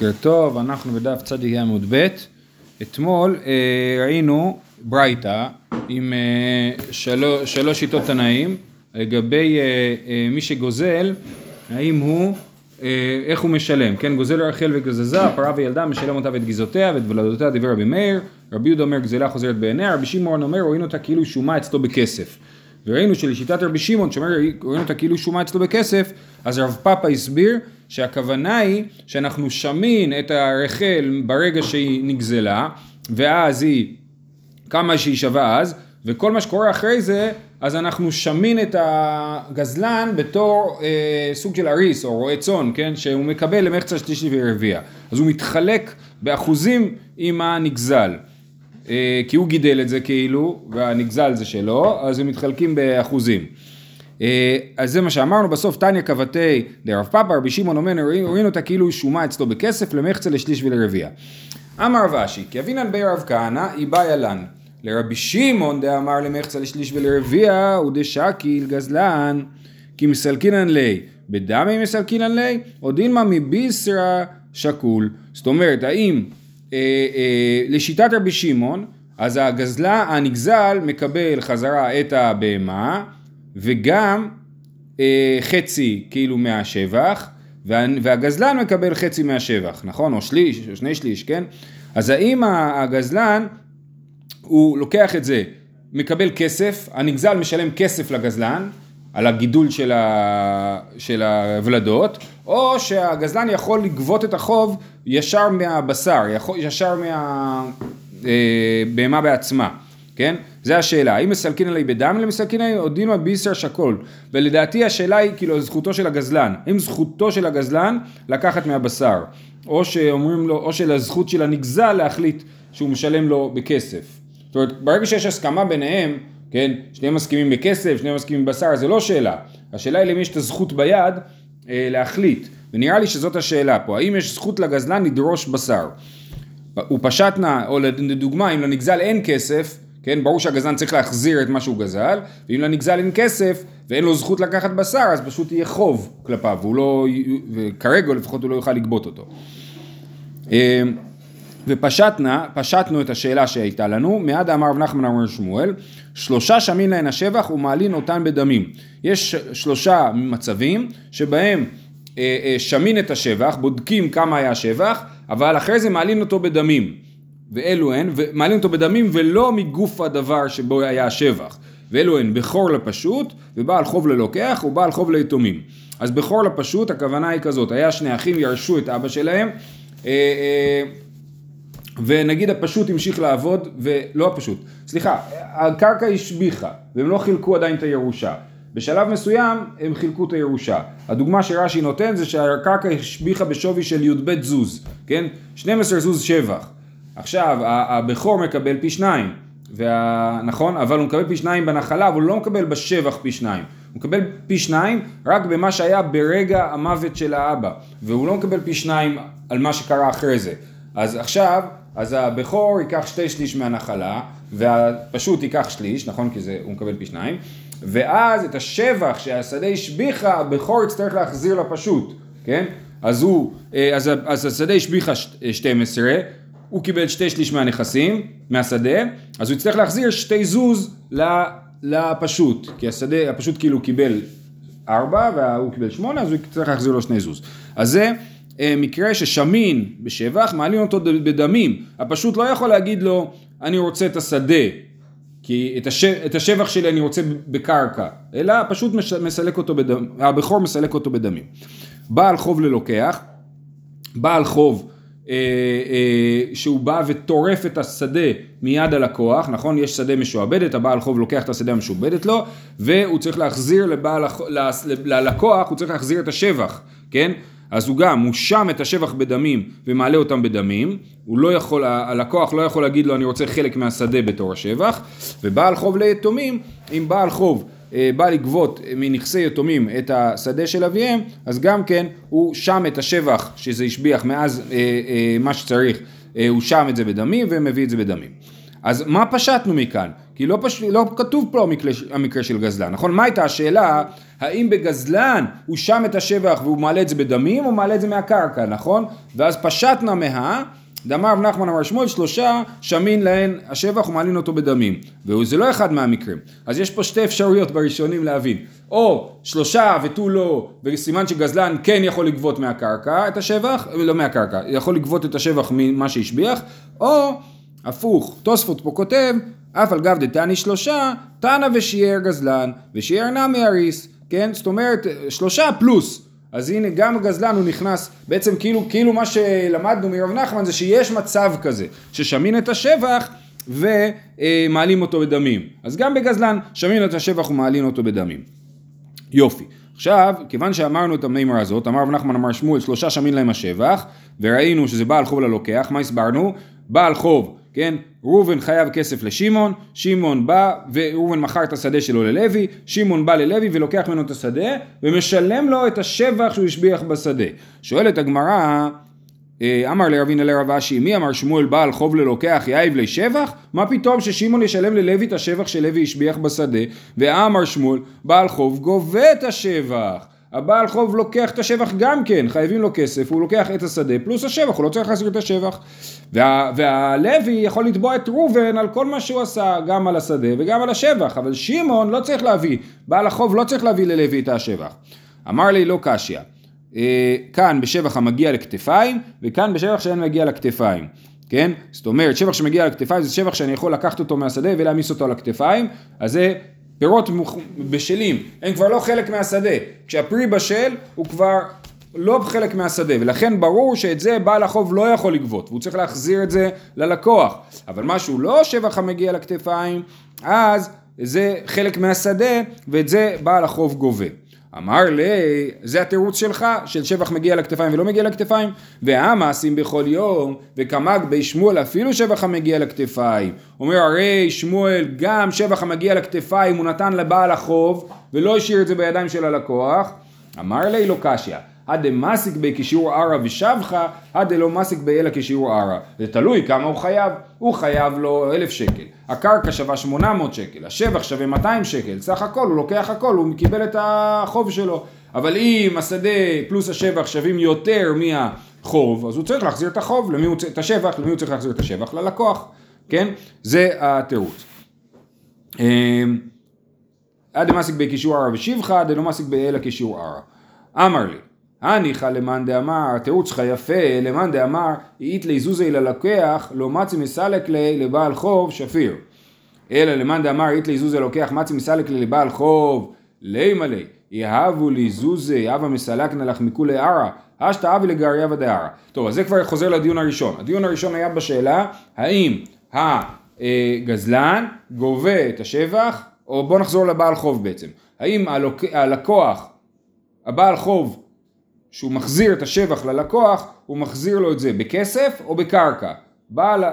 בוקר טוב, אנחנו בדף צדיק עמוד ב'. אתמול אה, ראינו ברייתא עם אה, שלוש, שלוש שיטות תנאים לגבי אה, אה, מי שגוזל, האם הוא, אה, איך הוא משלם, כן, גוזל רחל וגזזה, פרה וילדה משלם אותה ואת גזעותיה ואת ולדותיה דבר רבי מאיר, רבי יהודה אומר גזלה חוזרת בעיניה, רבי שמעון אומר רואים אותה כאילו שומה אצלו בכסף. וראינו שלשיטת רבי שמעון שאומר רואים אותה כאילו שומה אצלו בכסף, אז רב פאפה הסביר שהכוונה היא שאנחנו שמין את הרחל ברגע שהיא נגזלה, ואז היא, כמה שהיא שווה אז, וכל מה שקורה אחרי זה, אז אנחנו שמין את הגזלן בתור אה, סוג של אריס או רועה צאן, כן, שהוא מקבל למחצה שלישי ורביע. אז הוא מתחלק באחוזים עם הנגזל. אה, כי הוא גידל את זה כאילו, והנגזל זה שלו, אז הם מתחלקים באחוזים. אה, אז זה מה שאמרנו, בסוף תניא כבתי דרב פאפא, רבי שמעון אומר, רואים אותה כאילו שומה אצלו בכסף למחצה לשליש ולרביע. אמר רב אשי, כי אבינן בי רב כהנא, איבאיה לן. לרבי שמעון דאמר למחצה לשליש ולרביע, ודשקיל גזלן, כי מסלקינן לי, בדמי מסלקינן לי, או דילמה מביסרא שקול. זאת אומרת, האם אה, אה, לשיטת רבי שמעון, אז הגזלה, הנגזל מקבל חזרה את הבהמה, וגם אה, חצי כאילו מהשבח, וה, והגזלן מקבל חצי מהשבח, נכון? או שליש, או שני שליש, כן? אז האם הגזלן, הוא לוקח את זה, מקבל כסף, הנגזל משלם כסף לגזלן, על הגידול של, ה, של הוולדות, או שהגזלן יכול לגבות את החוב ישר מהבשר, ישר מהבהמה אה, בעצמה, כן? זה השאלה, האם מסלקין עלי בדם אלא מסלקין עלי או דילמה בישר שקול ולדעתי השאלה היא כאילו זכותו של הגזלן, האם זכותו של הגזלן לקחת מהבשר או שאומרים לו, או שלזכות של הנגזל להחליט שהוא משלם לו בכסף זאת אומרת ברגע שיש הסכמה ביניהם כן, שניהם מסכימים בכסף, שניהם מסכימים בבשר, זה לא שאלה. השאלה היא למי יש את הזכות ביד להחליט. ונראה לי שזאת השאלה פה, האם יש זכות לגזלן לדרוש בשר? הוא פשט נא, או לדוגמה, אם לנגזל אין כסף, כן, ברור שהגזלן צריך להחזיר את מה שהוא גזל, ואם לנגזל אין כסף ואין לו זכות לקחת בשר, אז פשוט יהיה חוב כלפיו, והוא לא, וכרגע לפחות הוא לא יוכל לגבות אותו. ופשטנה, פשטנו את השאלה שהייתה לנו, מיד אמר רב נחמן אמר שמואל, שלושה שמין להן השבח ומעלין אותן בדמים. יש שלושה מצבים שבהם אה, אה, שמין את השבח, בודקים כמה היה השבח, אבל אחרי זה מעלין אותו בדמים. ואלו הן, ומעלין אותו בדמים ולא מגוף הדבר שבו היה השבח. ואלו הן בכור לפשוט, ובעל חוב ללוקח, ובעל חוב ליתומים. אז בכור לפשוט הכוונה היא כזאת, היה שני אחים ירשו את אבא שלהם, אה, אה, ונגיד הפשוט המשיך לעבוד, ולא הפשוט, סליחה, הקרקע השביחה, והם לא חילקו עדיין את הירושה. בשלב מסוים הם חילקו את הירושה. הדוגמה שרש"י נותן זה שהקרקע השביחה בשווי של י"ב זוז, כן? 12 זוז שבח. עכשיו, הבכור מקבל פי שניים, וה... נכון? אבל הוא מקבל פי שניים בנחלה, אבל הוא לא מקבל בשבח פי שניים. הוא מקבל פי שניים רק במה שהיה ברגע המוות של האבא, והוא לא מקבל פי שניים על מה שקרה אחרי זה. אז עכשיו, אז הבכור ייקח שתי שליש מהנחלה, והפשוט ייקח שליש, נכון? כי זה, הוא מקבל פי שניים, ואז את השבח שהשדה השביחה, הבכור יצטרך להחזיר לפשוט, כן? אז הוא, אה, אז, אז השדה השביחה 12, הוא קיבל שתי שליש מהנכסים, מהשדה, אז הוא יצטרך להחזיר שתי זוז לפשוט, כי השדה, הפשוט כאילו קיבל ארבע, והוא קיבל שמונה, אז הוא יצטרך להחזיר לו שני זוז. אז זה אה, מקרה ששמין בשבח, מעלים אותו בדמים. הפשוט לא יכול להגיד לו, אני רוצה את השדה, כי את, הש... את השבח שלי אני רוצה בקרקע, אלא פשוט מסלק אותו בדמים, הבכור מסלק אותו בדמים. בעל חוב ללוקח, בעל חוב אה, אה, שהוא בא וטורף את השדה מיד הלקוח, נכון? יש שדה משועבדת, הבעל חוב לוקח את השדה המשועבדת לו, והוא צריך להחזיר לבעל, ללקוח, הוא צריך להחזיר את השבח, כן? אז הוא גם מושם את השבח בדמים ומעלה אותם בדמים, הוא לא יכול, הלקוח לא יכול להגיד לו אני רוצה חלק מהשדה בתור השבח, ובעל חוב ליתומים, אם בעל חוב אה, בא לגבות מנכסי יתומים את השדה של אביהם, אז גם כן הוא שם את השבח שזה השביח מאז אה, אה, מה שצריך, אה, הוא שם את זה בדמים ומביא את זה בדמים. אז מה פשטנו מכאן? כי לא, פש... לא כתוב פה המקרה, המקרה של גזלן, נכון? מה הייתה השאלה? האם בגזלן הוא שם את השבח והוא מעלה את זה בדמים או מעלה את זה מהקרקע, נכון? ואז פשטנה מה, דאמר רב נחמן אמר שמואל שלושה שמין להן השבח ומעלין אותו בדמים וזה לא אחד מהמקרים אז יש פה שתי אפשרויות בראשונים להבין או שלושה ותו לא וסימן שגזלן כן יכול לגבות מהקרקע את השבח לא מהקרקע יכול לגבות את השבח ממה שהשביח או הפוך תוספות פה כותב אף על גב דתני שלושה תנא ושיער גזלן ושיער נמי אריס כן זאת אומרת שלושה פלוס אז הנה גם הגזלן הוא נכנס, בעצם כאילו, כאילו מה שלמדנו מרב נחמן זה שיש מצב כזה, ששמין את השבח ומעלים אותו בדמים. אז גם בגזלן שמין את השבח ומעלים אותו בדמים. יופי. עכשיו, כיוון שאמרנו את המימרה הזאת, אמר רב נחמן אמר שמואל שלושה שמין להם השבח, וראינו שזה בעל חוב ללוקח, מה הסברנו? בעל חוב כן? ראובן חייב כסף לשמעון, שמעון בא וראובן מכר את השדה שלו ללוי, שמעון בא ללוי ולוקח ממנו את השדה ומשלם לו את השבח שהוא השביח בשדה. שואלת הגמרא, אה, אמר לרבינה לרב אשי, מי אמר שמואל בעל חוב ללוקח יאיב לי שבח? מה פתאום ששמעון ישלם ללוי את השבח שלוי השביח בשדה? ואמר שמואל בעל חוב גובה את השבח. הבעל חוב לוקח את השבח גם כן, חייבים לו כסף, הוא לוקח את השדה פלוס השבח, הוא לא צריך להחזיר את השבח. וה, והלוי יכול לתבוע את ראובן על כל מה שהוא עשה, גם על השדה וגם על השבח, אבל שמעון לא צריך להביא, בעל החוב לא צריך להביא ללוי את השבח. אמר לי לא קשיא, אה, כאן בשבח המגיע לכתפיים, וכאן בשבח שאין מגיע לכתפיים. כן? זאת אומרת, שבח שמגיע לכתפיים זה שבח שאני יכול לקחת אותו מהשדה ולהעמיס אותו על הכתפיים, אז זה פירות בשלים, הם כבר לא חלק מהשדה. כשהפרי בשל הוא כבר לא חלק מהשדה, ולכן ברור שאת זה בעל החוב לא יכול לגבות, והוא צריך להחזיר את זה ללקוח. אבל מה שהוא לא שבח המגיע לכתפיים, אז זה חלק מהשדה, ואת זה בעל החוב גובה. אמר לי, זה התירוץ שלך, של שבח מגיע לכתפיים ולא מגיע לכתפיים, והמעשים בכל יום, וקמג בי שמואל אפילו שבח המגיע לכתפיים. אומר הרי שמואל גם שבח המגיע לכתפיים הוא נתן לבעל החוב, ולא השאיר את זה בידיים של הלקוח. אמר לי לא קשיא. הדמסיק בי כשיעור ערא ושבחה, הדלא מסיק בי אלא כשיעור ערא. זה תלוי כמה הוא חייב. הוא חייב לו אלף שקל. הקרקע שווה 800 שקל, השבח שווה 200 שקל, סך הכל הוא לוקח הכל, הוא קיבל את החוב שלו. אבל אם השדה פלוס השבח שווים יותר מהחוב, אז הוא צריך להחזיר את החוב, למי הוא, את השבח, למי הוא צריך להחזיר את השבח? ללקוח, כן? זה התירוץ. אמ, עד דמסיק בקישור ערא ושבחה, דלא מסיק באלה קישור ערא. אמר לי, הניחא למאן דאמר, התירוץ שלך יפה, למאן דאמר, אית לי זוזי ללקח, לא מצי מסלק לי לבעל חוב שפיר. אלא למאן דאמר, אית לי זוזי לוקח, מצי מסלק לי לבעל חוב, לימה לי, יהבו לי זוזי, אבא מסלקנה לך מכולי ערא, אשתא אבי לגריה ודערא. טוב, אז זה כבר חוזר לדיון הראשון. הדיון הראשון היה בשאלה, האם הגזלן גובה את השבח, או בוא נחזור לבעל חוב בעצם. האם הלקוח, הבעל חוב, שהוא מחזיר את השבח ללקוח, הוא מחזיר לו את זה בכסף או בקרקע. בעל,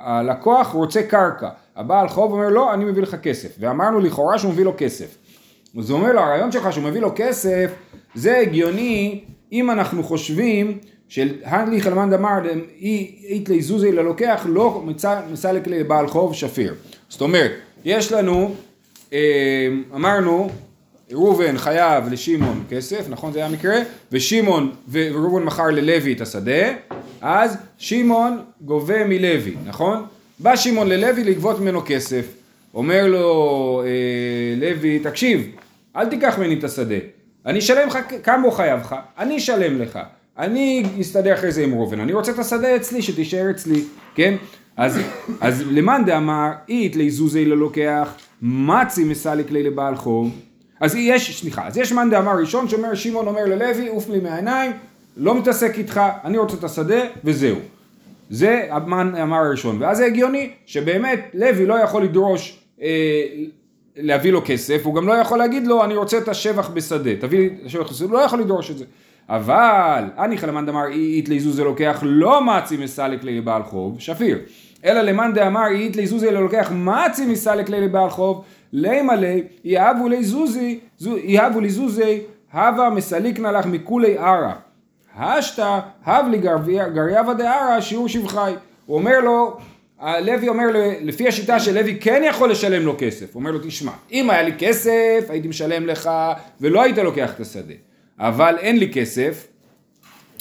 הלקוח רוצה קרקע, הבעל חוב אומר לא, אני מביא לך כסף, ואמרנו לכאורה שהוא מביא לו כסף. אז הוא אומר לו, הרעיון שלך שהוא מביא לו כסף, זה הגיוני אם אנחנו חושבים של הנליך אלמן דמר איתלי זוזי ללוקח לא מסלק לבעל חוב שפיר. זאת אומרת, יש לנו, אה, אמרנו, ראובן חייב לשמעון כסף, נכון זה היה המקרה? ושמעון וראובן מכר ללוי את השדה, אז שמעון גובה מלוי, נכון? בא שמעון ללוי לגבות ממנו כסף, אומר לו אה, לוי, תקשיב, אל תיקח ממני את השדה, אני אשלם לך, כמה הוא חייב לך? אני אשלם לך, אני אסתדר אחרי זה עם ראובן, אני רוצה את השדה אצלי, שתישאר אצלי, כן? אז, אז למאן דאמר, אית לי זוזי ללוקח, מצי מסליק לי לבעל חוב אז יש, סליחה, אז יש מאן דאמר ראשון שאומר, שמעון אומר ללוי, עוף לי מהעיניים, לא מתעסק איתך, אני רוצה את השדה, וזהו. זה המאן דאמר הראשון. ואז זה הגיוני שבאמת לוי לא יכול לדרוש אה, להביא לו כסף, הוא גם לא יכול להגיד לו, אני רוצה את השבח בשדה, תביא לי את השבח בשדה, הוא לא יכול לדרוש את זה. אבל, אני חלמן דאמר אית ליזוז לוקח לא מצי מסלק לבעל חוב, שפיר. אלא למאן דאמר אית ליזוז לוקח מצי מסלק לבעל חוב, לימה לי, יהבו לי זוזי, יהבו לי זוזי, הווה מסליקנה לך מכולי ערא. השתא, הב לי גריה ודערא שיעור שבחי. הוא אומר לו, לוי אומר, לפי השיטה שלוי כן יכול לשלם לו כסף, הוא אומר לו תשמע, אם היה לי כסף הייתי משלם לך ולא היית לוקח את השדה, אבל אין לי כסף,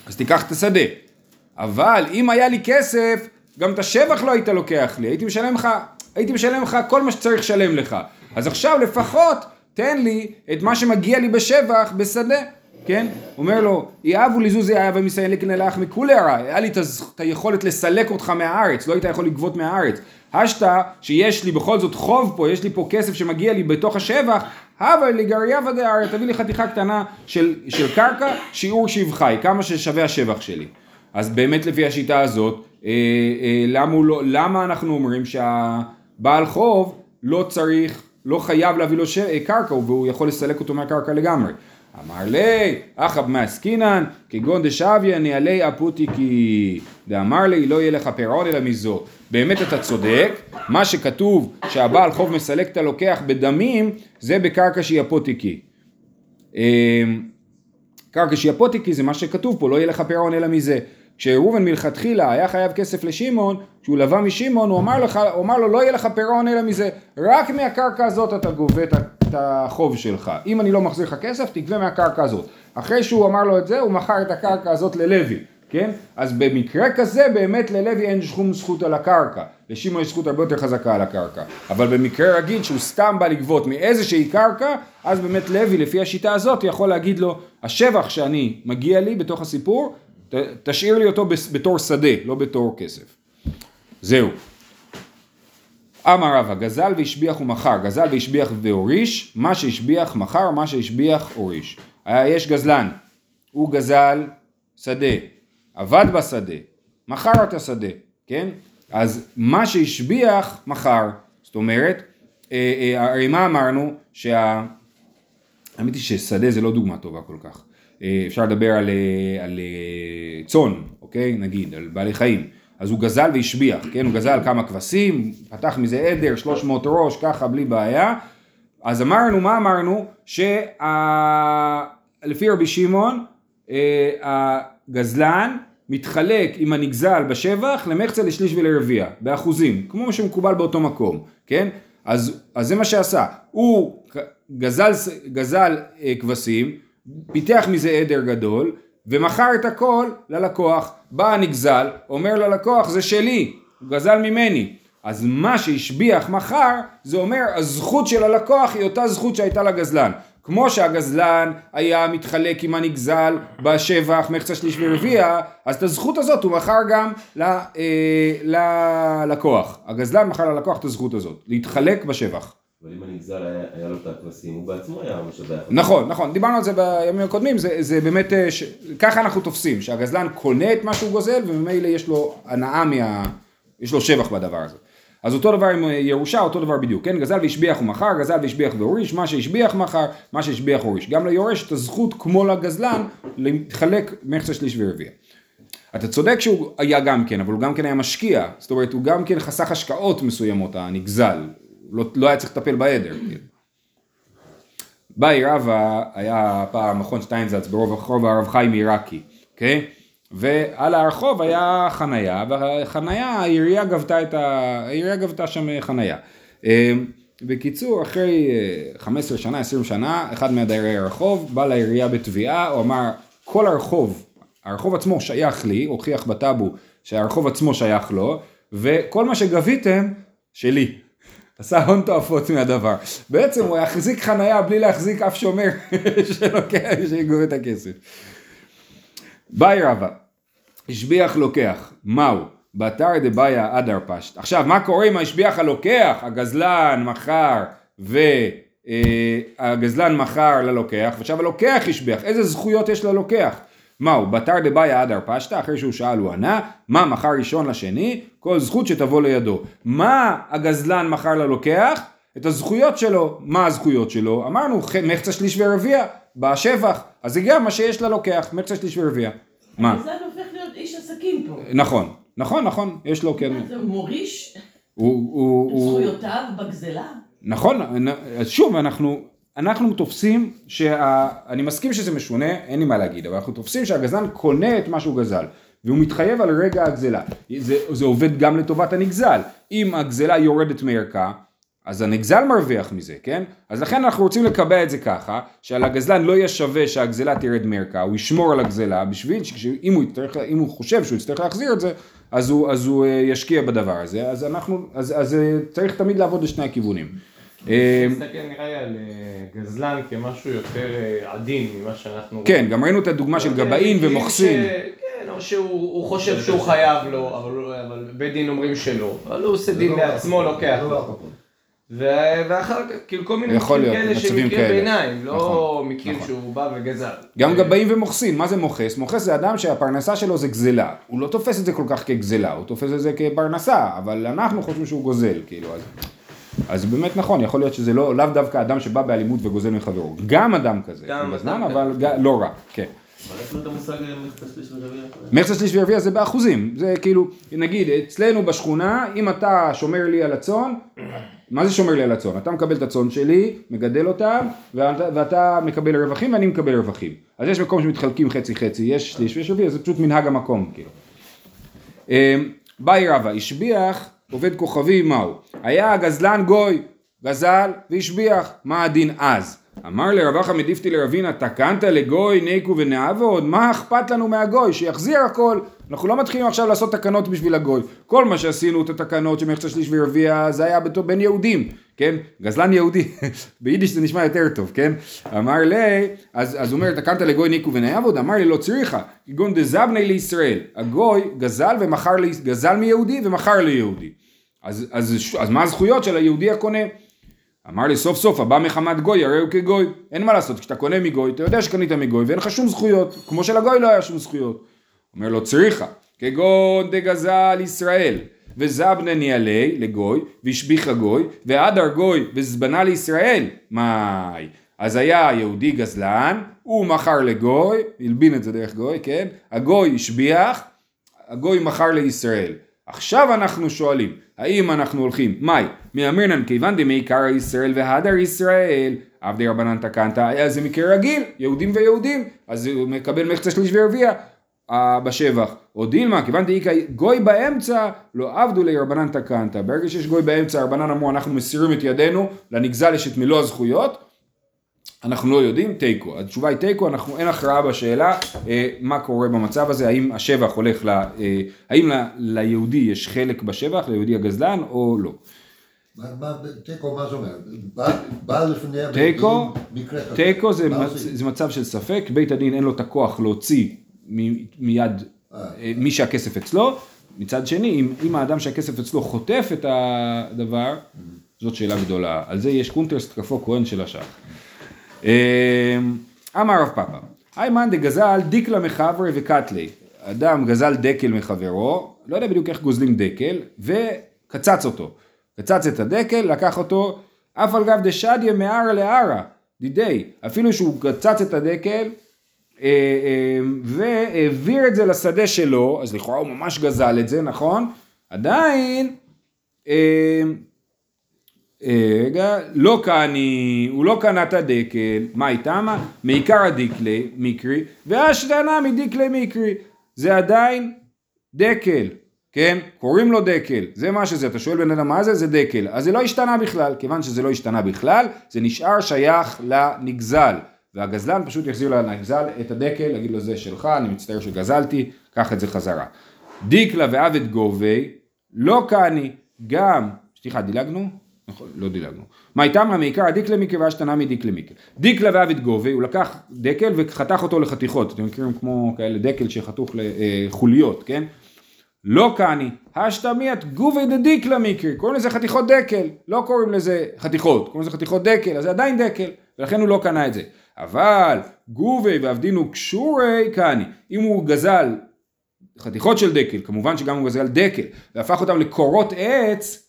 אז תיקח את השדה, אבל אם היה לי כסף, גם את השבח לא היית לוקח לי, הייתי משלם לך, הייתי משלם לך כל מה שצריך לשלם לך, אז עכשיו לפחות תן לי את מה שמגיע לי בשבח בשדה. כן? אומר לו, יאהבו לזוזי היה ומסיים לקנה לך מכולי הרע, היה לי את היכולת לסלק אותך מהארץ, לא היית יכול לגבות מהארץ. השתא שיש לי בכל זאת חוב פה, יש לי פה כסף שמגיע לי בתוך השבח, הווה לגריה ודאריה, תביא לי חתיכה קטנה של, של קרקע, שיעור שבחי, כמה ששווה השבח שלי. אז באמת לפי השיטה הזאת, אה, אה, למה, לא, למה אנחנו אומרים שהבעל חוב לא צריך, לא חייב להביא לו. קרקע והוא יכול לסלק אותו מהקרקע לגמרי? אמר לי, אחא מעסקינן, כגון דשביה נעלי אפותיקי. דאמר לי, לא יהיה לך פירעון אלא מזו. באמת אתה צודק, מה שכתוב שהבעל חוב מסלק את הלוקח בדמים, זה בקרקע שהיא אפותיקי. אמ, קרקע שהיא אפותיקי זה מה שכתוב פה, לא יהיה לך פירעון אלא מזה. כשראובן מלכתחילה היה חייב כסף לשמעון, כשהוא לווה משמעון, הוא אמר, לך, הוא אמר לו לא יהיה לך פירעון אלא מזה, רק מהקרקע הזאת אתה גובה את החוב שלך. אם אני לא מחזיר לך כסף, תגבה מהקרקע הזאת. אחרי שהוא אמר לו את זה, הוא מכר את הקרקע הזאת ללוי, כן? אז במקרה כזה באמת ללוי אין שום זכות על הקרקע. לשמעון יש זכות הרבה יותר חזקה על הקרקע. אבל במקרה רגיל שהוא סתם בא לגבות מאיזושהי קרקע, אז באמת לוי לפי השיטה הזאת יכול להגיד לו, השבח שאני מגיע לי בתוך הסיפור, תשאיר לי אותו בתור שדה, לא בתור כסף. זהו. אמר רבא, גזל והשביח ומכר, גזל והשביח והוריש, מה שהשביח מכר, מה שהשביח הוריש. יש גזלן, הוא גזל שדה, עבד בשדה, מכר את השדה, כן? אז מה שהשביח מכר, זאת אומרת, אה, אה, הרי מה אמרנו? שה... האמת היא ששדה זה לא דוגמה טובה כל כך. אה, אפשר לדבר על, על צאן, אוקיי? נגיד, על בעלי חיים. אז הוא גזל והשביח, כן? הוא גזל כמה כבשים, פתח מזה עדר, 300 ראש, ככה בלי בעיה. אז אמרנו, מה אמרנו? שלפי רבי שמעון, אה, הגזלן מתחלק עם הנגזל בשבח למחצה לשליש ולרביע, באחוזים, כמו שמקובל באותו מקום, כן? אז, אז זה מה שעשה, הוא גזל, גזל אה, כבשים, פיתח מזה עדר גדול, ומכר את הכל ללקוח. בא הנגזל, אומר ללקוח זה שלי, הוא גזל ממני. אז מה שהשביח מכר, זה אומר הזכות של הלקוח היא אותה זכות שהייתה לגזלן. כמו שהגזלן היה מתחלק עם הנגזל בשבח, מחצה שליש ורביע, אז את הזכות הזאת הוא מכר גם ל, אה, ללקוח. הגזלן מכר ללקוח את הזכות הזאת, להתחלק בשבח. אבל אם הנגזל היה, לו את הכבשים, הוא בעצמו היה משבח. נכון, נכון, דיברנו על זה בימים הקודמים, זה, זה באמת, אה, ש... ככה אנחנו תופסים, שהגזלן קונה את מה שהוא גוזל, וממילא יש לו הנאה מה... יש לו שבח בדבר הזה. אז אותו דבר עם ירושה, אותו דבר בדיוק, כן? גזל והשביח הוא מכר, גזל והשביח והוריש, מה שהשביח מכר, מה שהשביח הוריש. גם ליורש את הזכות כמו לגזלן להתחלק מחצה שליש ורביע. אתה צודק שהוא היה גם כן, אבל הוא גם כן היה משקיע, זאת אומרת הוא גם כן חסך השקעות מסוימות, הנגזל, לא, לא היה צריך לטפל בעדר. באי רבא היה פעם מכון שטיינזלץ ברוב הרחוב הרב חיים עיראקי, אוקיי? ועל הרחוב היה חנייה, והחנייה העירייה גבתה את ה... העירייה גבתה שם חנייה. אמ, בקיצור, אחרי 15 אה, שנה, 20 שנה, אחד מהדיירי הרחוב בא לעירייה בתביעה, הוא אמר, כל הרחוב, הרחוב עצמו שייך לי, הוכיח בטאבו שהרחוב עצמו שייך לו, וכל מה שגביתם, שלי. עשה הון תועפות מהדבר. בעצם הוא יחזיק חנייה בלי להחזיק אף שומר שלוקח, שיגור את הכסף. ביי רבא, השביח לוקח, מהו? בתר דבעיה אדר פשט. עכשיו, מה קורה עם השביח הלוקח? הגזלן מכר והגזלן אה, מכר ללוקח, ועכשיו הלוקח השביח. איזה זכויות יש ללוקח? מהו? בתר דבעיה אדר פשטה, אחרי שהוא שאל הוא ענה, מה מכר ראשון לשני? כל זכות שתבוא לידו. מה הגזלן מכר ללוקח? את הזכויות שלו. מה הזכויות שלו? אמרנו מחצה שליש ורביע, בשבח. אז זה גם מה שיש ללוקח, מחצה שליש ורביע. מה? הגזלן הופך להיות איש עסקים פה. נכון, נכון, נכון, יש לו כן. זה מוריש? הוא... זכויותיו בגזלה? נכון, שוב, אנחנו... אנחנו תופסים, שה... אני מסכים שזה משונה, אין לי מה להגיד, אבל אנחנו תופסים שהגזלן קונה את מה שהוא גזל. והוא מתחייב על רגע הגזלה. זה, זה עובד גם לטובת הנגזל. אם הגזלה יורדת מערכה, אז הנגזל מרוויח מזה, כן? אז לכן אנחנו רוצים לקבע את זה ככה, שעל הגזלן לא יהיה שווה שהגזלה תרד מערכה, הוא ישמור על הגזלה בשביל שאם הוא, יצטרך, הוא חושב שהוא יצטרך להחזיר את זה, אז הוא, אז הוא אה, ישקיע בדבר הזה, אז אנחנו, אז, אז אה, צריך תמיד לעבוד לשני הכיוונים. אה, נראה לי על אה, גזלן כמשהו יותר אה, עדין ממה שאנחנו... כן, גם ראינו את הדוגמה של גבאין בגלל ומוחסין. ש- כן, או שהוא הוא חושב שהוא חייב לו, אבל בית דין אומרים שלא. אבל הוא עושה דין לעצמו, לוקח לא לו. רק הפועל. ו- ואחר כך, כאילו כל מיני מקרים כאלה שהם מצבים מקרים. ביניים, לא נכון, מקרים נכון. שהוא בא וגזל. גם גבאים ומוחסין, מה זה מוחס? מוחס זה אדם שהפרנסה שלו זה גזלה. הוא לא תופס את זה כל כך כגזלה, הוא תופס את זה כפרנסה, אבל אנחנו חושבים שהוא גוזל, כאילו, אז... באמת נכון, יכול להיות שזה לא, לאו דווקא אדם שבא באלימות וגוזל מחברו. גם אדם כזה, גם בזמן, אדם אבל ג- לא רק, כן. המושג מכסה שליש ורביע? זה באחוזים, זה כאילו, נגיד, אצלנו בשכונה, אם אתה שומר לי על הצאן, מה זה שומר לי על הצאן? אתה מקבל את הצאן שלי, מגדל אותם, ואתה, ואתה מקבל רווחים ואני מקבל רווחים. אז יש מקום שמתחלקים חצי חצי, יש שליש ויש רביע, זה פשוט מנהג המקום, כאילו. אמ, באי רבא, השביח עובד כוכבים מהו? היה הגזלן גוי, גזל והשביח, מה הדין אז? אמר לרב אחא מדיפתי לרבינה, תקנת לגוי ניקו ונעבוד, מה אכפת לנו מהגוי? שיחזיר הכל. אנחנו לא מתחילים עכשיו לעשות תקנות בשביל הגוי. כל מה שעשינו את התקנות של מחצה שליש ורביע, זה היה בין יהודים, כן? גזלן יהודי, ביידיש זה נשמע יותר טוב, כן? אמר לי, אז, הוא אומר, תקנת לגוי ניקו ונעבוד, אמר לי, לא צריכה, כגון דזבני לישראל. הגוי גזל ומכר, גזל מיהודי ומכר ליהודי. אז, אז, אז מה הזכויות של היהודי הקונה? אמר לי סוף סוף הבא מחמת גוי הרי הוא כגוי. אין מה לעשות כשאתה קונה מגוי אתה יודע שקנית מגוי ואין לך שום זכויות. כמו שלגוי לא היה שום זכויות. אומר לו צריכה כגון דגזל ישראל וזבנני עלי לגוי והשביחה גוי והדר גוי וזבנה לישראל. מאי. אז היה יהודי גזלן הוא מכר לגוי הלבין את זה דרך גוי כן? הגוי השביח הגוי מכר לישראל. עכשיו אנחנו שואלים, האם אנחנו הולכים, מאי, מאמרנן כיוון דמעיקר ישראל והדר ישראל, עבדי רבנן תקנת, היה זה מקרה רגיל, יהודים ויהודים, אז הוא מקבל מחצה שליש ורביע אה, בשבח. או דילמה, כיוון דאיכא גוי באמצע, לא עבדו לרבנן תקנת. ברגע שיש גוי באמצע, רבנן אמרו, אנחנו מסירים את ידינו, לנגזל יש את מלוא הזכויות, אנחנו לא יודעים, תיקו. התשובה היא תיקו, אנחנו אין הכרעה בשאלה אה, מה קורה במצב הזה, האם השבח הולך ל... אה, האם ל, ליהודי יש חלק בשבח, ליהודי הגזלן, או לא. תיקו, מה זה אומר? בא- לפני תיקו. תיקו זה, מצ? זה מצב של ספק, בית הדין אין לו את הכוח להוציא מיד אה, מי שהכסף אצלו, מצד שני, אם, אם האדם שהכסף אצלו חוטף את הדבר, זאת שאלה גדולה. על זה יש קונטרס תקפו כהן של הש"ך. אמ, אמר רב פאפא, האי מאן דגזל דיקלא מחבריה וקטליה. אדם גזל דקל מחברו, לא יודע בדיוק איך גוזלים דקל, וקצץ אותו. קצץ את הדקל, לקח אותו, אף על גב דשדיה מערה לערה, דידי. אפילו שהוא קצץ את הדקל, אה, אה, והעביר את זה לשדה שלו, אז לכאורה הוא ממש גזל את זה, נכון? עדיין, אה, רגע, לא קני, הוא לא קנה את הדקל, מה איתמה? מעיקר הדקלי מקרי, והשתנה מדקלי מקרי, זה עדיין דקל, כן? קוראים לו דקל, זה מה שזה, אתה שואל בן אדם מה זה? זה דקל, אז זה לא השתנה בכלל, כיוון שזה לא השתנה בכלל, זה נשאר שייך לנגזל, והגזלן פשוט יחזיר לנגזל את הדקל, יגיד לו זה שלך, אני מצטער שגזלתי, קח את זה חזרה. דיקלה ועבד גובי, לא קני, גם, סליחה, דילגנו? נכון, לא דילגנו. מה איתם לה מעיקר הדיקלה מיקר והשתנה מדיקלה מיקר. דיקלה ועבד גובי, הוא לקח דקל וחתך אותו לחתיכות, אתם מכירים כמו כאלה דקל שחתוך לחוליות, כן? לא קני, השתמיית גובי דדיקלה מיקר, קוראים לזה חתיכות דקל, לא קוראים לזה חתיכות, קוראים לזה חתיכות דקל, אז זה עדיין דקל, ולכן הוא לא קנה את זה. אבל גובי ועבדינו קשורי קני, אם הוא גזל חתיכות של דקל, כמובן שגם הוא גזל דקל, והפך אותם לקורות עץ,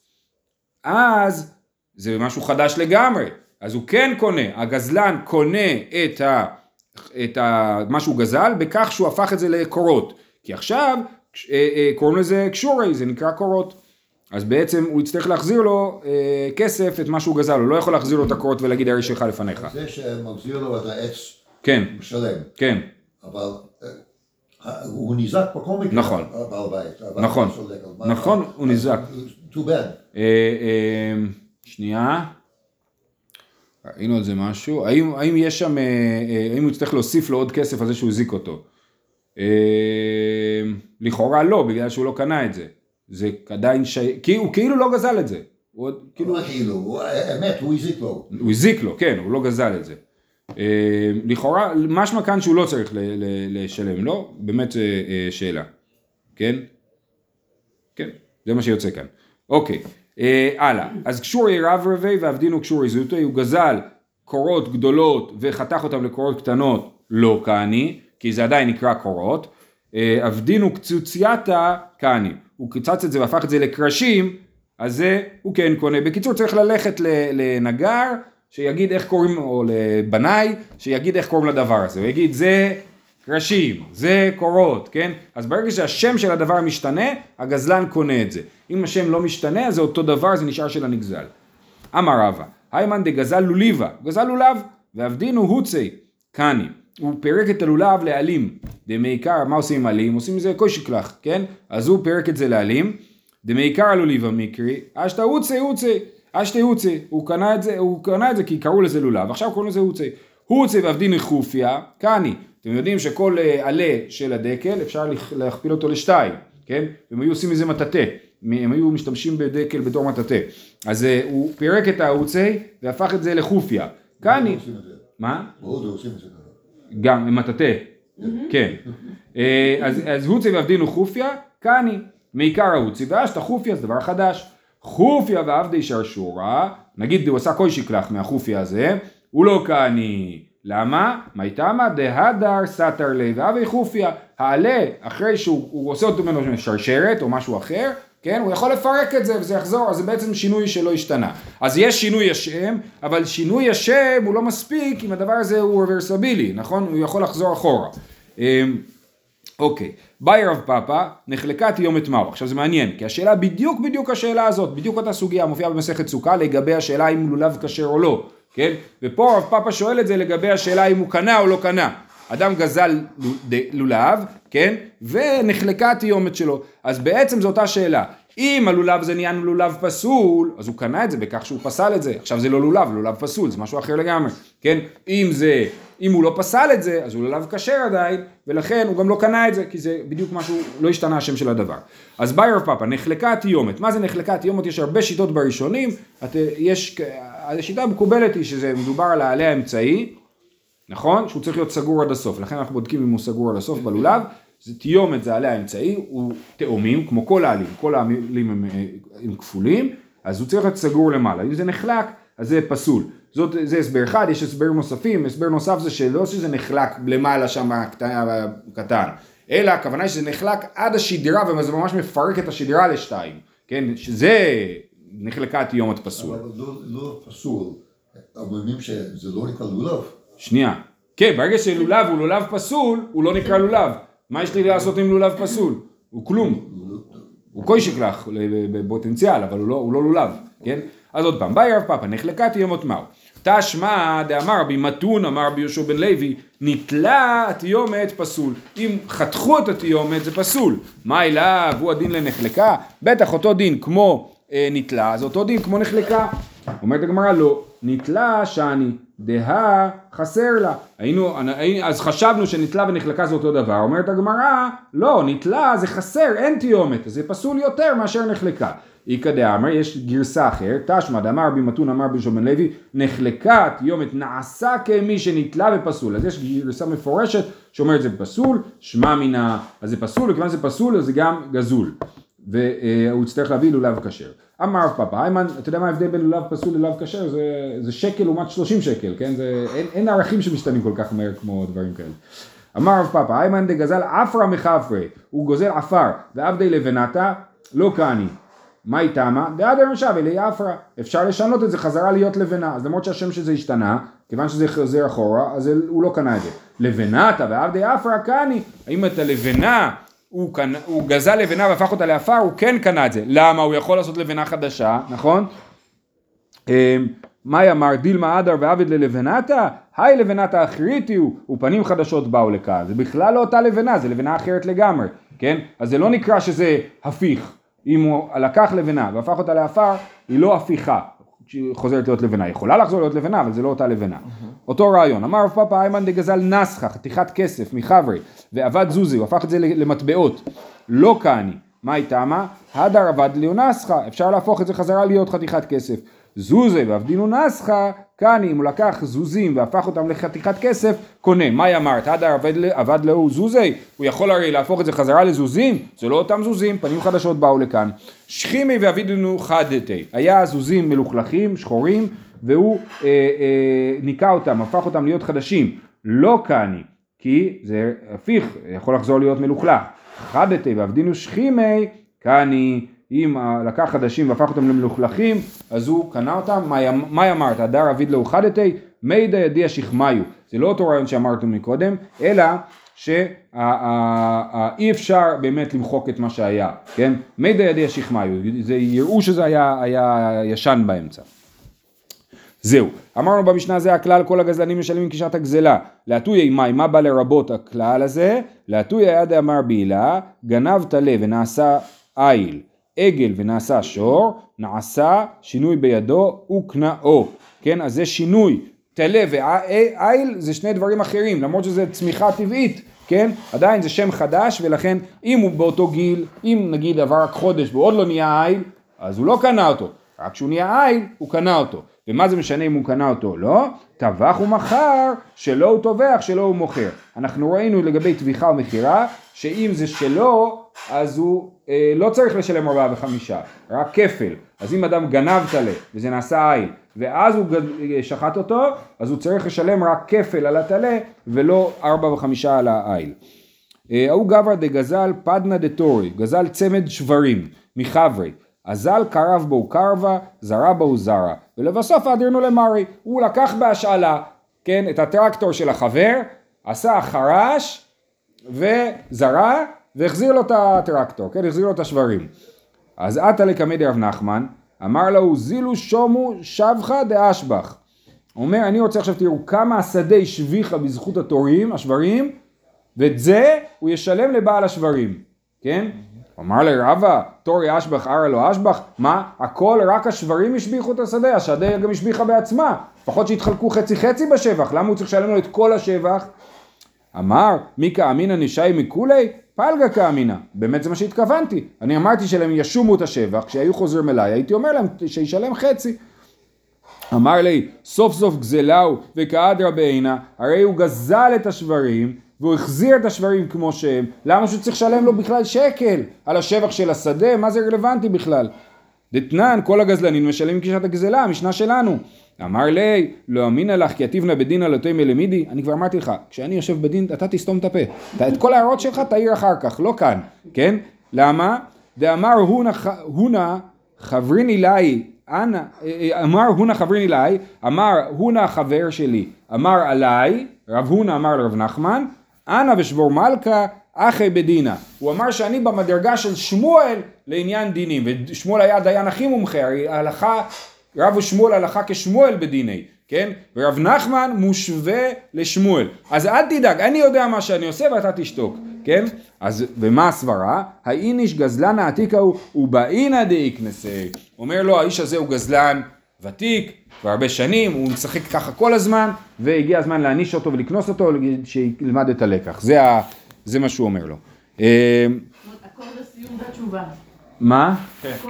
אז זה משהו חדש לגמרי. אז הוא כן קונה, הגזלן קונה את, ה, את ה, מה שהוא גזל בכך שהוא הפך את זה לקורות. כי עכשיו אה, אה, קוראים לזה קשורי, זה נקרא קורות. אז בעצם הוא יצטרך להחזיר לו אה, כסף את מה שהוא גזל, הוא לא יכול להחזיר לו את הקורות ולהגיד הרי שלך לפניך. זה שמחזיר לו את העץ כן, הוא שלם, כן. אבל הוא נזעק בכל מקרה, נכון. בעל בית. הבעל נכון. נכון, הוא נזעק. Too bad. אה, אה, שנייה. ראינו על זה משהו. האם, האם יש שם, אה, האם הוא יצטרך להוסיף לו עוד כסף על זה שהוא הזיק אותו? לכאורה לא, בגלל שהוא לא קנה את זה. זה עדיין ש... כי הוא כאילו לא גזל את זה. הוא עוד, כאילו, כאילו, האמת, הוא הזיק לו. הוא הזיק לו, כן, הוא לא גזל את זה. לכאורה, משמע כאן שהוא לא צריך לשלם לו, באמת אה, אה, שאלה, כן? כן, זה מה שיוצא כאן. אוקיי, אה, הלאה. אז קשורי רב רבי ועבדינו קשורי זוטי, הוא גזל קורות גדולות וחתך אותם לקורות קטנות, לא כעני, כי זה עדיין נקרא קורות. אה, עבדינו קצוצייתא כעני. הוא קיצץ את זה והפך את זה לקרשים, אז זה הוא כן קונה. בקיצור צריך ללכת לנגר שיגיד איך קוראים, או לבנאי, שיגיד איך קוראים לדבר הזה. הוא יגיד זה קרשים, זה קורות, כן? אז ברגע שהשם של הדבר משתנה, הגזלן קונה את זה. אם השם לא משתנה, אז זה אותו דבר, זה נשאר של הנגזל. אמר רבא, היימן דגזל לוליבה, גזל לולב, ועבדינו הוצי, קני. הוא פירק את הלולב לעלים. דמעיקר, מה עושים עם עלים? עושים מזה קושיקלח, כן? אז הוא פירק את זה לעלים. דמעיקר הלוליבה מקרי, אשתא הוצי הוצי, אשתא הוצי. הוא קנה את זה, הוא קנה את זה כי קראו לזה לולב, עכשיו קוראים לזה הוצי. הוצי ועבדינו חופיה, קני. אתם יודעים שכל אה, עלה של הדקל אפשר להכפיל אותו לשתיים, כן? הם היו עושים מזה מטאטא, הם היו משתמשים בדקל בתור מטאטא. אז אה, הוא פירק את ההוצי והפך את זה לחופיה. את זה. מה? בהודו עושים את זה. גם, עם מטאטא, כן. אה, אז, הוצי ועבדינו חופיה, קני. מעיקר ההוצי ואשתא חופיה זה דבר חדש. חופיה ועבדי שרשורה, נגיד הוא עשה כל שקלח מהחופיה הזה, הוא לא קני. למה? מי תמה דהדר סתר ליה ואבי חופיה. העלה, אחרי שהוא הוא עושה אותו ממנו שרשרת או משהו אחר, כן, הוא יכול לפרק את זה וזה יחזור, אז זה בעצם שינוי שלא השתנה. אז יש שינוי השם, אבל שינוי השם הוא לא מספיק אם הדבר הזה הוא רוורסבילי, נכון? הוא יכול לחזור אחורה. אמ, אוקיי, ביי רב פאפא, נחלקה תיומת מהו. עכשיו זה מעניין, כי השאלה בדיוק בדיוק השאלה הזאת, בדיוק אותה סוגיה מופיעה במסכת סוכה לגבי השאלה אם לולב כשר או לא, כן? ופה רב פאפא שואל את זה לגבי השאלה אם הוא קנה או לא קנה. אדם גזל לולב, כן? ונחלקה התיומת שלו. אז בעצם זו אותה שאלה. אם הלולב זה נהיה לולב פסול, אז הוא קנה את זה בכך שהוא פסל את זה. עכשיו זה לא לולב, לולב פסול, זה משהו אחר לגמרי, כן? אם זה, אם הוא לא פסל את זה, אז הוא לולב כשר עדיין, ולכן הוא גם לא קנה את זה, כי זה בדיוק משהו, לא השתנה השם של הדבר. אז ביי רב פאפא, נחלקה התיומת. מה זה נחלקה התיומת? יש הרבה שיטות בראשונים. את, יש, השיטה המקובלת היא שזה מדובר על העלה האמצעי, נכון? שהוא צריך להיות סגור עד הסוף, לכן אנחנו בודקים אם הוא סגור עד הסוף בלולב, זה תיומת זה העלה האמצעי, הוא תאומים, כמו כל העלים, כל העלים הם, אה, הם כפולים, אז הוא צריך להיות סגור למעלה, אם זה נחלק, אז זה פסול. זאת, זה הסבר אחד, יש הסבר נוספים, הסבר נוסף זה שלא שזה נחלק למעלה שם הקטן, קטן, אלא הכוונה שזה נחלק עד השדרה, וזה ממש מפרק את השדרה לשתיים, כן? שזה נחלקה תיומת פסול. אבל לא- לא פסול. אומרים שזה לא נקרא לולב. שנייה. כן, ברגע שלולב הוא לולב פסול, הוא לא נקרא לולב. מה יש לי לעשות עם לולב פסול? הוא כלום. הוא קוישקלח בפוטנציאל, אבל הוא לא, הוא לא לולב, כן? אז עוד פעם, באי רב פאפא, נחלקה תיומת מהו. תשמע דאמר רבי מתון, אמר רבי יהושע בן לוי, נתלה התיומת פסול. אם חתכו את התיומת זה פסול. מה אליו, הוא הדין לנחלקה? בטח אותו דין כמו אה, נתלה, זה אותו דין כמו נחלקה. אומרת הגמרא לא, נתלה שאני, דהה חסר לה. היינו, אז חשבנו שנתלה ונחלקה זה אותו דבר. אומרת הגמרא, לא, נתלה זה חסר, אין תיומת, אז זה פסול יותר מאשר נחלקה. איכא דאמר, יש גרסה אחרת, תשמע דאמר רבי מתון אמר בן לוי, נחלקה תיומת נעשה כמי שנתלה ופסול. אז יש גרסה מפורשת שאומרת זה פסול, שמע מינה, אז זה פסול, וכיוון שזה פסול אז זה גם גזול. והוא יצטרך להביא לולב כשר. אמר רב פאפא, איימן, אתה יודע מה ההבדל בין לולב פסול ללולב כשר? זה, זה שקל לעומת 30 שקל, כן? זה, אין, אין ערכים שמשתנים כל כך מהר כמו דברים כאלה. אמר רב פאפא, איימן דגזל עפרא מחפרי, הוא גוזל עפר, ועבדי לבנתה, לא כעני. מה איתמה? דאדר משב אלי עפרא. אפשר לשנות את זה חזרה להיות לבנה. אז למרות שהשם של זה השתנה, כיוון שזה חוזר אחורה, אז הוא לא קנה את זה. לבנתה ועבדי עפרא קני. האם את הלבנה הוא, קנה, הוא גזל לבנה והפך אותה לעפר, הוא כן קנה את זה. למה? הוא יכול לעשות לבנה חדשה, נכון? אמ, מאי אמר דילמה אדר ועבד ללבנתה? היי לבנתה אחריתי הוא, ופנים חדשות באו לכאן. זה בכלל לא אותה לבנה, זה לבנה אחרת לגמרי, כן? אז זה לא נקרא שזה הפיך. אם הוא לקח לבנה והפך אותה לעפר, היא לא הפיכה. חוזרת להיות לבנה, יכולה לחזור להיות לבנה, אבל זה לא אותה לבנה. אותו רעיון, אמר רב פאפא איימן דגזל נסחה, חתיכת כסף מחברי, ועבד זוזי, הוא הפך את זה למטבעות. לא כעני, מה היא טעמה? הדר עבד ליהו נסחה, אפשר להפוך את זה חזרה להיות חתיכת כסף. זוזי ועבדינו נסחה, כעני, אם הוא לקח זוזים והפך אותם לחתיכת כסף, קונה. מה אמרת? הדר עבד, עבד לאו זוזי? הוא יכול הרי להפוך את זה חזרה לזוזים? זה לא אותם זוזים, פנים חדשות באו לכאן. שכימי ועבידנו חדתי. היה זוזים מלוכלכים, שחורים, והוא אה, אה, ניקה אותם, הפך אותם להיות חדשים. לא כעני, כי זה הפיך, יכול לחזור להיות מלוכלך. חדתי ועבדינו שכימי, כעני. אם לקח חדשים והפך אותם למלוכלכים, אז הוא קנה אותם, מה אמרת? הדר אביד לא חדתי, מידע ידיע שכמיו. זה לא אותו רעיון שאמרתם מקודם, אלא שאי אפשר באמת למחוק את מה שהיה, כן? מידע ידיע שכמיו, זה יראו שזה היה, היה ישן באמצע. זהו, אמרנו במשנה זה הכלל כל הגזלנים משלמים קישת הגזלה, להטויה מאי, מה בא לרבות הכלל הזה? להטויה יד אמר בעילה, גנב טלה ונעשה איל. עגל ונעשה שור, נעשה שינוי בידו וקנאו, כן? אז זה שינוי, טלה ועיל זה שני דברים אחרים, למרות שזה צמיחה טבעית, כן? עדיין זה שם חדש ולכן אם הוא באותו גיל, אם נגיד עבר רק חודש והוא עוד לא נהיה עיל, אז הוא לא קנה אותו, רק כשהוא נהיה עיל הוא קנה אותו. ומה זה משנה אם הוא קנה אותו או לא? טבח ומכר, שלא הוא טובח, שלא הוא מוכר. אנחנו ראינו לגבי טביחה ומכירה, שאם זה שלו, אז הוא אה, לא צריך לשלם ארבעה וחמישה, רק כפל. אז אם אדם גנב טלה, וזה נעשה עין, ואז הוא שחט אותו, אז הוא צריך לשלם רק כפל על הטלה, ולא ארבע וחמישה על העיל. אה, ההוא גברא דגזל פדנא דתורי, גזל צמד שברים מחברי. אזל קרב בו קרבה, זרה בו זרה. ולבסוף אדירנו למרי, הוא לקח בהשאלה, כן, את הטרקטור של החבר, עשה חרש וזרה והחזיר לו את הטרקטור, כן, החזיר לו את השברים. אז עתה לקמא דרב נחמן, אמר לו זילו שומו שבחה דאשבח. הוא אומר, אני רוצה עכשיו תראו כמה השדה השביחה בזכות התורים, השברים, ואת זה הוא ישלם לבעל השברים, כן? אמר לרבה, תורי אשבח ארה לו אשבח, מה? הכל רק השברים השביחו את השדה, השדה גם השביחה בעצמה, לפחות שיתחלקו חצי חצי בשבח, למה הוא צריך לשלם לו את כל השבח? אמר, מי כאמינא נשי מכולי? פלגה כאמינא. באמת זה מה שהתכוונתי. אני אמרתי שלהם ישומו את השבח, כשהיו חוזרים אליי, הייתי אומר להם שישלם חצי. אמר לי, סוף סוף גזלהו וכאדרא בעינה, הרי הוא גזל את השברים והוא החזיר את השברים כמו שהם, למה שהוא צריך לשלם לו בכלל שקל על השבח של השדה? מה זה רלוונטי בכלל? דתנן, כל הגזלנים משלמים קישת הגזלה, המשנה שלנו. אמר לי, לא אמינא לך כי עתיבנה בדין על אותו מלמידי, אני כבר אמרתי לך, כשאני יושב בדין אתה תסתום את הפה. את כל ההערות שלך תעיר אחר כך, לא כאן, כן? למה? דאמר הונה חברין אליי, אנא, אמר הונה חברין אליי, אמר הונה החבר שלי, אמר עליי, רב הונה אמר לרב נחמן, אנא ושבור מלכה אחי בדינה. הוא אמר שאני במדרגה של שמואל לעניין דינים, ושמואל היה דיין הכי מומחה, הרי ההלכה, רב ושמואל הלכה כשמואל בדיני, כן? ורב נחמן מושווה לשמואל. אז אל תדאג, אני יודע מה שאני עושה ואתה תשתוק, כן? אז ומה הסברה? האיניש גזלן העתיקה הוא ובאינא דאיקנסי. אומר לו האיש הזה הוא גזלן ותיק, כבר הרבה שנים, הוא משחק ככה כל הזמן, והגיע הזמן להעניש אותו ולקנוס אותו, שילמד את הלקח. זה, ה, זה מה שהוא אומר לו. אה, אקורד הסיום והתשובה. מה?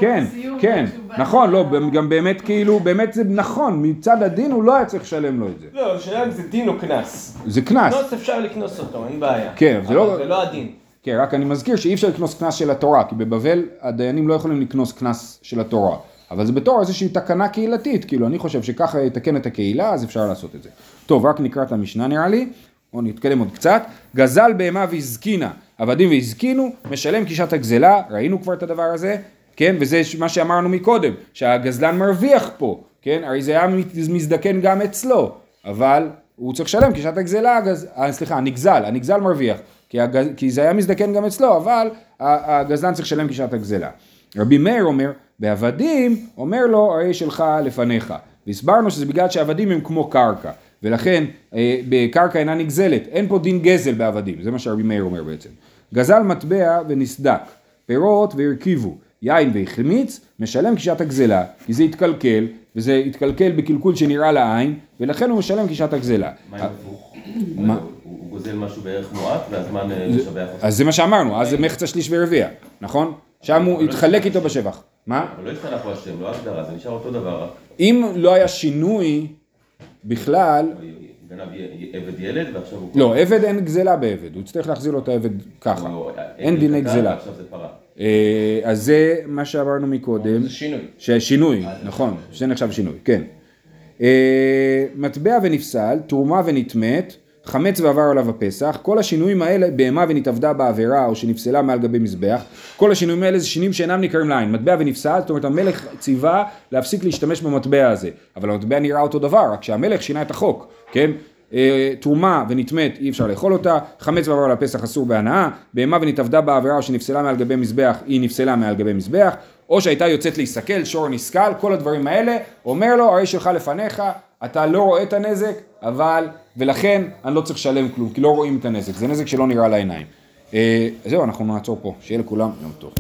כן, כן, והתשובה. נכון, לא, גם באמת כאילו, באמת זה נכון, מצד הדין הוא לא היה צריך לשלם לו את זה. לא, השאלה אם זה דין או קנס. זה קנס. קנס אפשר לקנוס אותו, אין בעיה. כן, זה לא- אבל זה לא הדין. כן, רק אני מזכיר שאי אפשר לקנוס קנס של התורה, כי בבבל הדיינים לא יכולים לקנוס קנס של התורה. אבל זה בתור איזושהי תקנה קהילתית, כאילו אני חושב שככה יתקן את הקהילה, אז אפשר לעשות את זה. טוב, רק נקרא את המשנה נראה לי, או נתקדם עוד קצת. גזל בהמה והזקינה, עבדים והזקינו, משלם קישת הגזלה, ראינו כבר את הדבר הזה, כן, וזה מה שאמרנו מקודם, שהגזלן מרוויח פה, כן, הרי זה היה מזדקן גם אצלו, אבל הוא צריך לשלם קישת הגזלה, הגז... אה, סליחה, הנגזל, הנגזל מרוויח, כי, הגז... כי זה היה מזדקן גם אצלו, אבל הגזלן צריך לשלם קישת הגזלה. רבי מאיר אומר, בעבדים, אומר לו, הרי שלך לפניך. והסברנו שזה בגלל שעבדים הם כמו קרקע, ולכן אה, בקרקע אינה נגזלת, אין פה דין גזל בעבדים, זה מה שרבי מאיר אומר בעצם. גזל מטבע ונסדק, פירות והרכיבו, יין והחמיץ, משלם כשעת הגזלה, כי זה התקלקל, וזה התקלקל בקלקול שנראה לעין, ולכן הוא משלם כשעת הגזלה. מה עם הפוך? הוא גוזל משהו בערך מועט והזמן אה, משבח אותו. אז זה מה שאמרנו, אז זה מחצה שליש ורביע, נכון? שם הוא התחלק איתו בשבח. מה? אבל לא השתנה פה השם, לא ההגדרה, זה נשאר אותו דבר, רק אם לא היה שינוי בכלל, גנב עבד ילד ועכשיו הוא... לא, עבד אין גזלה בעבד, הוא יצטרך להחזיר לו את העבד ככה. הוא- אין דיני גזלה. אה, אז זה מה שאמרנו מקודם. זה שינוי. ששינוי, נכון, זה נחשב שינוי, כן. אה, מטבע ונפסל, תרומה ונטמאת, חמץ ועבר עליו הפסח, כל השינויים האלה, בהמה ונתאבדה בעבירה או שנפסלה מעל גבי מזבח, כל השינויים האלה זה שינויים שאינם ניכרים לעין, מטבע ונפסל, זאת אומרת המלך ציווה להפסיק להשתמש במטבע הזה, אבל המטבע נראה אותו דבר, רק שהמלך שינה את החוק, כן? אה, תרומה ונטמאת אי אפשר לאכול אותה, חמץ ועבר על הפסח אסור בהנאה, בהמה ונתאבדה בעבירה או שנפסלה מעל גבי מזבח, היא נפסלה מעל גבי מזבח, או שהייתה יוצאת להיסכל, שור נסכל, כל הדברים האלה, אומר לו, הרי שלך לפניך, אתה לא רואה את הנזק, אבל, ולכן אני לא צריך לשלם כלום, כי לא רואים את הנזק, זה נזק שלא נראה לעיניים. אה, זהו, אנחנו נעצור פה, שיהיה לכולם יום טוב.